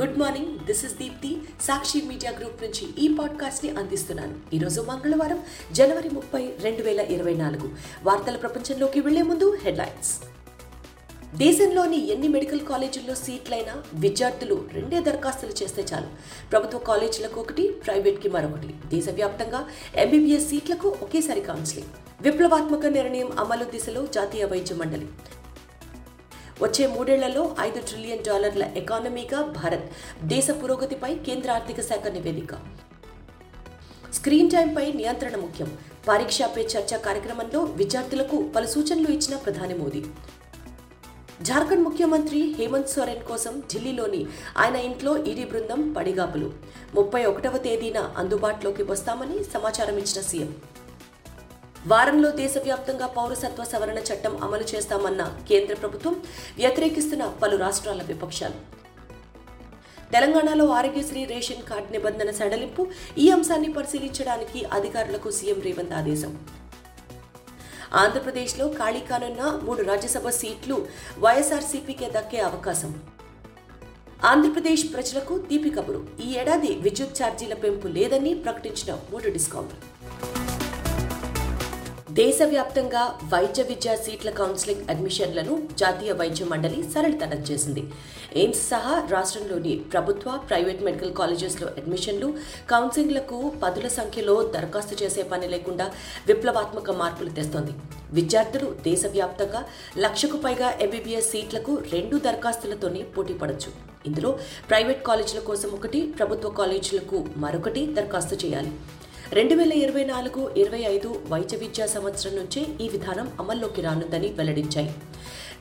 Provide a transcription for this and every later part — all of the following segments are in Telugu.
Good morning this is Deepti Sakshi media group నుంచి ఈ పాడ్కాస్ట్ని అందిస్తున్నాను. ఈరోజు మంగళవారం జనవరి ముప్పై రెండు వేల ఇరవై నాలుగు. వార్తల ప్రపంచంలోకి వెళ్ళే ముందు హెడ్లైన్స్. దేశంలోని ఎన్ని మెడికల్ కాలేజీల్లో సీట్లైనా విద్యార్థులు రెండే దరఖాస్తులు చేస్తే చాలు. ప్రభుత్వ కాలేజీలకు ఒకటి ప్రైవేట్కి మరొకటి. దేశవ్యాప్తంగా ఎంబీబీఎస్ సీట్లకు ఒకేసారి కౌన్సిలింగ్. విప్లవాత్మక నిర్ణయం అమలు దిశలో జాతీయ వైద్య మండలి. వచ్చే మూడేళ్ళలో ఐదు ట్రిలియన్ డాలర్ల ఎకానమీగా భారత్ దేశ పురోగతిపై కేంద్ర ఆర్థిక శాఖ నివేదిక. స్క్రీన్ టైంపై నియంత్రణ ముఖ్యం. పరీక్ష పే చర్చ కార్యక్రమంలో విద్యార్థులకు పలు సూచనలు ఇచ్చిన ప్రధాని మోదీ. జార్ఖండ్ ముఖ్యమంత్రి హేమంత్ సోరెన్ కోసం ఢిల్లీలోని ఆయన ఇంట్లో ఈడీ బృందం పడిగాపులు. ముప్పై ఒకటవ తేదీన అందుబాటులోకి వస్తామని సమాచారం ఇచ్చిన సీఎం. వారంలో దేశవ్యాప్తంగా పౌరసత్వ సవరణ చట్టం అమలు చేస్తామన్న కేంద్ర ప్రభుత్వం వ్యతిరేకిస్తున్న పలు రాష్ట్రాల విపక్షాలు. తెలంగాణలో ఆరోగ్యశ్రీ రేషన్ కార్డు నిబంధన సడలింపు ఈ అంశాన్ని పరిశీలించడానికి అధికారులకు సీఎం రేవంత్ ఆదేశం. ఆంధ్రప్రదేశ్లో ఖాళీ కానున్న మూడు రాజ్యసభ సీట్లు వైఎస్ఆర్సీపీకే దక్కే అవకాశం. ఆంధ్రప్రదేశ్ ప్రజలకు తీపి కబురు. ఈ ఏడాది విద్యుత్ ఛార్జీల పెంపు లేదని ప్రకటించిన మూడు డిస్కౌంట్లు. దేశవ్యాప్తంగా వైద్య విద్యా సీట్ల కౌన్సిలింగ్ అడ్మిషన్లను జాతీయ వైద్య మండలి సరళతరం చేసింది. ఎయిమ్స్ సహా రాష్ట్రంలోని ప్రభుత్వ ప్రైవేట్ మెడికల్ కాలేజెస్లో అడ్మిషన్లు కౌన్సిలింగ్లకు పదుల సంఖ్యలో దరఖాస్తు చేసే పని లేకుండా విప్లవాత్మక మార్పులు తెస్తోంది. విద్యార్థులు దేశవ్యాప్తంగా లక్షకు పైగా ఎంబీబీఎస్ సీట్లకు రెండు దరఖాస్తులతోనే పోటీ పడొచ్చు. ఇందులో ప్రైవేట్ కాలేజీల కోసం ఒకటి ప్రభుత్వ కాలేజీలకు మరొకటి దరఖాస్తు చేయాలి. రెండు వేల ఇరవై నాలుగు ఇరవై ఐదు వైద్య విద్యా సంవత్సరం నుంచే ఈ విధానం అమల్లోకి రానుందని వెల్లడించాయి.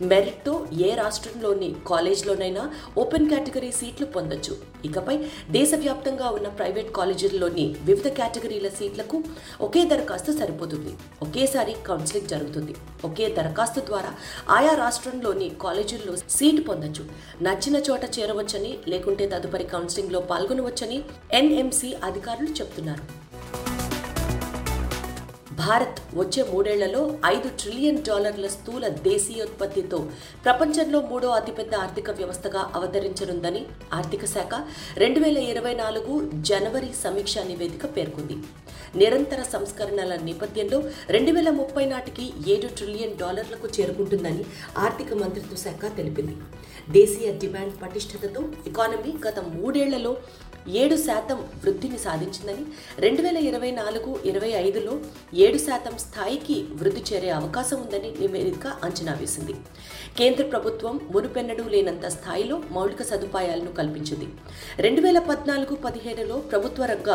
మెరిట్తో ఏ రాష్ట్రంలోని కాలేజ్లోనైనా ఓపెన్ కేటగిరీ సీట్లు పొందొచ్చు. ఇకపై దేశవ్యాప్తంగా ఉన్న ప్రైవేట్ కాలేజీల్లోని వివిధ కేటగిరీల సీట్లకు ఒకే దరఖాస్తు సరిపోతుంది. ఒకేసారి కౌన్సిలింగ్ జరుగుతుంది. ఒకే దరఖాస్తు ద్వారా ఆయా రాష్ట్రంలోని కాలేజీల్లో సీటు పొందొచ్చు. నచ్చిన చోట చేరవచ్చని లేకుంటే తదుపరి కౌన్సిలింగ్లో పాల్గొనవచ్చని ఎన్ఎంసీ అధికారులు చెబుతున్నారు భారత్ వచ్చే మూడేళ్ళలో ఐదు ట్రిలియన్ డాలర్ల స్థూల దేశీయోత్పత్తితో ప్రపంచంలో మూడో అతిపెద్ద ఆర్థిక వ్యవస్థగా అవతరించనుందని ఆర్థిక శాఖ రెండు వేల ఇరవై నాలుగు జనవరి సమీక్షా నివేదిక పేర్కొంది. నిరంతర సంస్కరణల నేపథ్యంలో రెండు వేల ముప్పై నాటికి ఏడు ట్రిలియన్ డాలర్లకు చేరుకుంటుందని ఆర్థిక మంత్రిత్వ శాఖ తెలిపింది. దేశీయ డిమాండ్ పటిష్టతతో ఎకానమీ గత మూడేళ్ళలో ఏడు శాతం వృద్ధిని సాధించిందని రెండు వేల ఇరవై నాలుగు ఇరవై ఐదులో ఏడు శాతం స్థాయికి వృద్ధి చేరే అవకాశం ఉందని నివేదిక అంచనా వేసింది. కేంద్ర ప్రభుత్వం మునుపెన్నడూ లేనంత స్థాయిలో మౌలిక సదుపాయాలను కల్పించింది. రెండు వేల పద్నాలుగు పదిహేనులో ప్రభుత్వ రంగ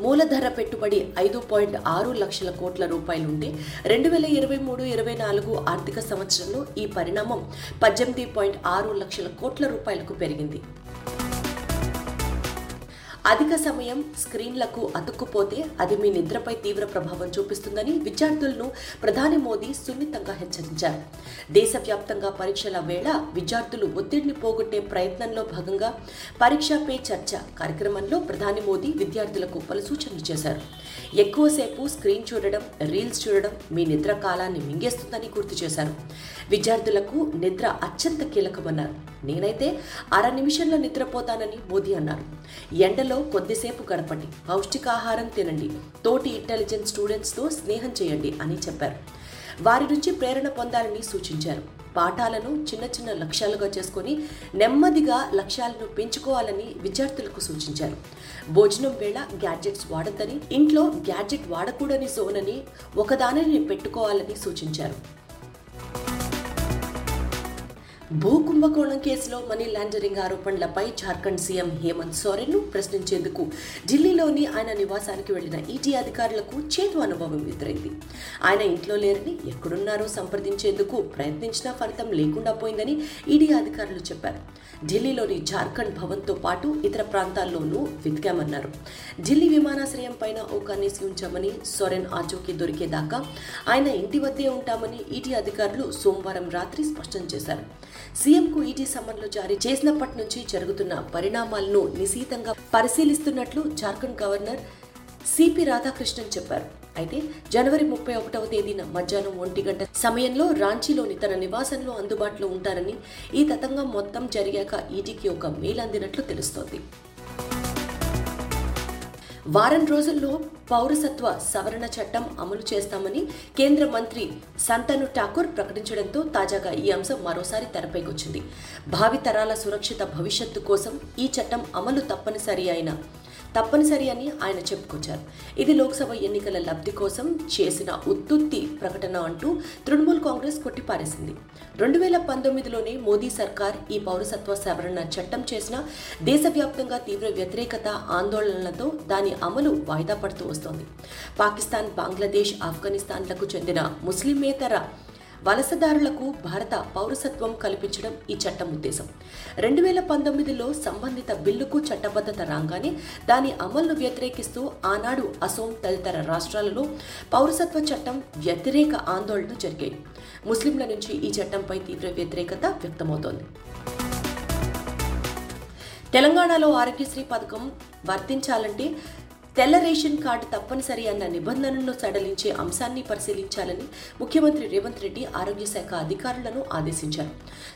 మూలధర పెట్టుబడి ఐదు పాయింట్ ఆరు లక్షల కోట్ల రూపాయలుంటే రెండు వేల ఇరవై మూడు ఇరవై నాలుగు ఆర్థిక సంవత్సరంలో ఈ పరిణామం పద్దెనిమిది పాయింట్ ఆరు లక్షల కోట్ల రూపాయలకు పెరిగింది. అధిక సమయం స్క్రీన్లకు అతుక్కుపోతే అది మీ నిద్రపై తీవ్ర ప్రభావం చూపిస్తుందని విద్యార్థులను ప్రధాని మోదీ సున్నితంగా హెచ్చరించారు. దేశవ్యాప్తంగా పరీక్షల వేళ విద్యార్థులు ఒత్తిడిని పోగొట్టే ప్రయత్నంలో భాగంగా పరీక్ష పే చర్చ కార్యక్రమంలో ప్రధాని మోదీ విద్యార్థులకు పలు సూచనలు చేశారు. ఎక్కువసేపు స్క్రీన్ చూడడం రీల్స్ చూడడం మీ నిద్ర కాలాన్ని మింగేస్తుందని గుర్తు చేశారు. విద్యార్థులకు నిద్ర అత్యంత కీలకమన్నారు. నేనైతే అర నిమిషంలో నిద్రపోతానని మోదీ అన్నారు. ఎండలో కొద్దిసేపు గడపండి. పౌష్టికాహారం తినండి. తోటి ఇంటెలిజెంట్ స్టూడెంట్స్తో స్నేహం చేయండి అని చెప్పారు. వారి నుంచి ప్రేరణ పొందాలని సూచించారు. పాఠాలను చిన్న చిన్న లక్ష్యాలుగా చేసుకొని నెమ్మదిగా లక్ష్యాలను పెంచుకోవాలని విద్యార్థులకు సూచించారు. భోజనం వేళ గ్యాడ్జెట్స్ వాడద్దని ఇంట్లో గ్యాడ్జెట్ వాడకూడని జోన్ అని ఒకదానిని పెట్టుకోవాలని సూచించారు. భూ కుంభకోణం కేసులో మనీ లాండరింగ్ ఆరోపణలపై జార్ఖండ్ సీఎం హేమంత్ సోరెన్ను ప్రశ్నించేందుకు ఢిల్లీలోని ఆయన నివాసానికి వెళ్ళిన ఈటీ అధికారులకు చేదు అనుభవం ఎదురైంది. ఆయన ఇంట్లో లేరని ఎక్కడున్నారో సంప్రదించేందుకు ప్రయత్నించినా ఫలితం లేకుండా పోయిందని ఈడీ అధికారులు చెప్పారు. ఢిల్లీలోని జార్ఖండ్ భవన్తో పాటు ఇతర ప్రాంతాల్లోనూ వెతికామన్నారు. ఢిల్లీ విమానాశ్రయం పైన ఓ కన్నేసి ఉంచామని సొరెన్ ఆచూకీ దొరికేదాకా ఆయన ఇంటి వద్దే ఉంటామని ఈటీ అధికారులు సోమవారం రాత్రి స్పష్టం చేశారు. సీఎంకు ఈటీ సమన్లు జారీ చేసినప్పటి నుంచి జరుగుతున్న పరిణామాలను నిశీతంగా పరిశీలిస్తున్నట్లు జార్ఖండ్ గవర్నర్ సిపి రాధాకృష్ణన్ చెప్పారు. అయితే జనవరి ముప్పై ఒకటవ తేదీన మధ్యాహ్నం ఒంటి గంట సమయంలో రాంచీలోని తన నివాసంలో అందుబాటులో ఉంటారని ఈ తతంగం మొత్తం జరిగాక ఈటీకి ఒక మెయిల్ అందినట్లు తెలుస్తోంది. వారం రోజుల్లో పౌరసత్వ సవరణ చట్టం అమలు చేస్తామని కేంద్ర మంత్రి సంతను ఠాకూర్ ప్రకటించడంతో తాజాగా ఈ అంశం మరోసారి తెరపైకొచ్చింది. భావితరాల సురక్షిత భవిష్యత్తు కోసం ఈ చట్టం అమలు తప్పనిసరి అయిన తప్పనిసరి అని ఆయన చెప్పుకొచ్చారు. ఇది లోక్సభ ఎన్నికల లబ్ధి కోసం చేసిన ఉత్తుత్తి ప్రకటన అంటూ తృణమూల్ కాంగ్రెస్ కొట్టిపారేసింది. రెండు వేల పంతొమ్మిదిలోనే మోదీ సర్కార్ ఈ పౌరసత్వ సవరణ చట్టం చేసిన దేశవ్యాప్తంగా తీవ్ర వ్యతిరేకత ఆందోళనలతో దాని అమలు వాయిదా పడుతూ వస్తోంది. పాకిస్తాన్ బంగ్లాదేశ్ ఆఫ్ఘనిస్తాన్లకు చెందిన ముస్లిమేతర వలసదారులకు భారత పౌరసత్వం కల్పించడం ఈ చట్టం ఉద్దేశం. రెండు వేల పంతొమ్మిదిలో సంబంధిత బిల్లుకు చట్టబద్ధత రాగానే దాని అమలును వ్యతిరేకిస్తూ ఆనాడు అసోం తదితర రాష్ట్రాలలో పౌరసత్వ చట్టం వ్యతిరేక ఆందోళనలు జరిగాయి. ముస్లింల నుంచి ఈ చట్టంపై తీవ్ర వ్యతిరేకత వ్యక్తమవుతోంది. తెలంగాణలో ఆరోగ్యశ్రీ పథకం వర్తించాలంటే తెల్ల రేషన్ కార్డు తప్పనిసరి అన్న నిబంధనలను సడలించే అంశాన్ని పరిశీలించాలని ముఖ్యమంత్రి రేవంత్ రెడ్డి ఆరోగ్య శాఖ అధికారులను ఆదేశించారు.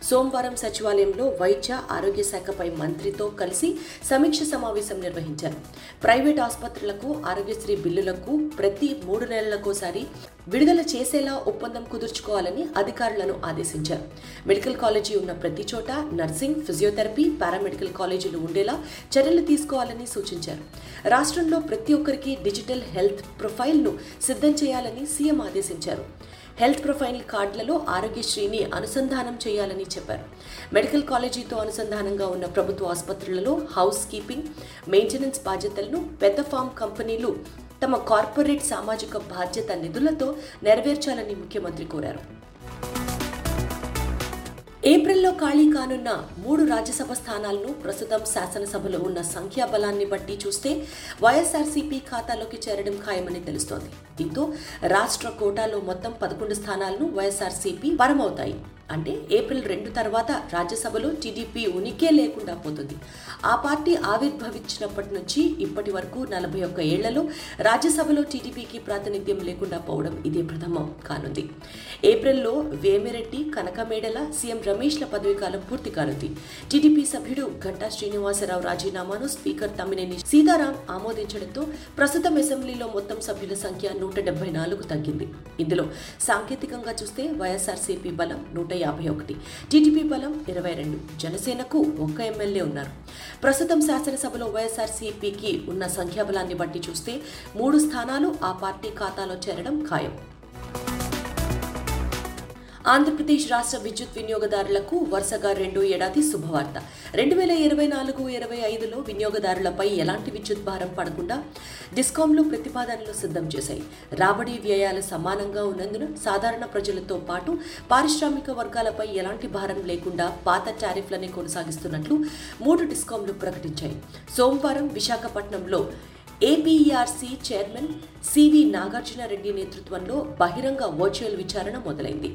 సోమవారం సచివాలయంలో వైద్య ఆరోగ్య శాఖపై మంత్రితో కలిసి సమీక్ష సమావేశం నిర్వహించారు. ప్రైవేట్ ఆసుపత్రులకు ఆరోగ్యశ్రీ బిల్లులకు ప్రతి మూడు నెలలకోసారి విడుదల చేసేలా ఒప్పందం కుదుర్చుకోవాలని అధికారులను ఆదేశించారు. మెడికల్ కాలేజీ ఉన్న ప్రతి చోట నర్సింగ్ ఫిజియోథెరపీ పారామెడికల్ కాలేజీలు ఉండేలా చర్యలు తీసుకోవాలని సూచించారు. రాష్ట్రంలో ప్రతి ఒక్కరికి డిజిటల్ హెల్త్ ప్రొఫైల్ను సిద్ధం చేయాలని సీఎం ఆదేశించారు. హెల్త్ ప్రొఫైల్ కార్డులలో ఆరోగ్యశ్రీని అనుసంధానం చేయాలని చెప్పారు. మెడికల్ కాలేజీతో అనుసంధానంగా ఉన్న ప్రభుత్వ ఆసుపత్రులలో హౌస్ కీపింగ్ మెయింటెనెన్స్ బాధ్యతలను పెద్ద ఫామ్ కంపెనీలు తమ కార్పొరేట్ సామాజిక బాధ్యత నిధులతో నెరవేర్చాలని ముఖ్యమంత్రి కోరారు. ఏప్రిల్లో ఖాళీ కానున్న మూడు రాజ్యసభ స్థానాలను ప్రస్తుతం శాసనసభలో ఉన్న సంఖ్యాబలాన్ని బట్టి చూస్తే వైఎస్ఆర్సీపీ ఖాతాలోకి చేరడం ఖాయమని తెలుస్తోంది. దీంతో రాష్ట్ర కోటాలో మొత్తం పదకొండు స్థానాలను వైఎస్ఆర్సీపీ వరమవుతాయి. అంటే ఏప్రిల్ రెండు తర్వాత రాజ్యసభలో టీడీపీ ఉనికే లేకుండా పోతుంది. ఆ పార్టీ ఆవిర్భవించినప్పటి నుంచి ఇప్పటి వరకు నలభై ఒక్క ఏళ్ళలో రాజ్యసభలో టీడీపీకి ప్రాతినిధ్యం లేకుండా పోవడం ఇదే ప్రథమం కానుంది. ఏప్రిల్లో వేమిరెడ్డి కనకమేడల సీఎం రమేష్ల పదవీకాలం పూర్తి కానుంది. టీడీపీ సభ్యుడు గంటా శ్రీనివాసరావు రాజీనామాను స్పీకర్ తమ్మినేని సీతారాం ఆమోదించడంతో ప్రస్తుతం అసెంబ్లీలో మొత్తం సభ్యుల సంఖ్య నూట డెబ్బై నాలుగు తగ్గింది. ఇందులో సాంకేతికంగా చూస్తే వైఎస్ఆర్సీపీ బలం నూట యాభై ఒకటి. టీడీపీ బలం ఇరవై రెండు. జనసేనకు ఒక్క ఎమ్మెల్యే ఉన్నారు. ప్రస్తుతం శాసనసభలో వైఎస్ఆర్సీపీకి ఉన్న సంఖ్యాబలాన్ని బట్టి చూస్తే మూడు స్థానాలు ఆ పార్టీ ఖాతాలో చేరడం ఖాయం. ఆంధ్రప్రదేశ్ రాష్ట్ర విద్యుత్ వినియోగదారులకు వరుసగా రెండో ఏడాది శుభవార్త. రెండు వేల ఇరవై నాలుగు ఇరవై ఐదులో వినియోగదారులపై ఎలాంటి విద్యుత్ భారం పడకుండా డిస్కాంలు ప్రతిపాదనలు సిద్ధం చేశాయి. రాబడి వ్యయాలు సమానంగా ఉన్నందున సాధారణ ప్రజలతో పాటు పారిశ్రామిక వర్గాలపై ఎలాంటి భారం లేకుండా పాత టారిఫ్లనే కొనసాగిస్తున్నట్లు మూడు డిస్కాంలు ప్రకటించాయి. సోమవారం విశాఖపట్నంలో ఏపీఆర్సీ చైర్మన్ సివి నాగార్జునరెడ్డి నేతృత్వంలో బహిరంగ వర్చువల్ విచారణ మొదలైంది.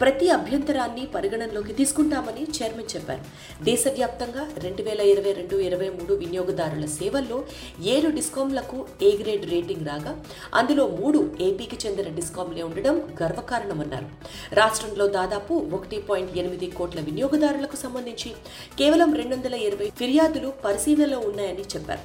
ప్రతి అభ్యంతరాన్ని పరిగణనలోకి తీసుకుంటామని చైర్మన్ చెప్పారు. దేశవ్యాప్తంగా రెండు వేల ఇరవై రెండు ఇరవై మూడు వినియోగదారుల సేవల్లో ఏడు డిస్కాంలకు ఏ గ్రేడ్ రేటింగ్ రాగా అందులో మూడు ఏపీకి చెందిన డిస్కాంలే ఉండడం గర్వకారణమన్నారు. రాష్ట్రంలో దాదాపు ఒకటి పాయింట్ ఎనిమిది కోట్ల వినియోగదారులకు సంబంధించి కేవలం రెండు వందల ఇరవై ఫిర్యాదులు పరిశీలనలో ఉన్నాయని చెప్పారు.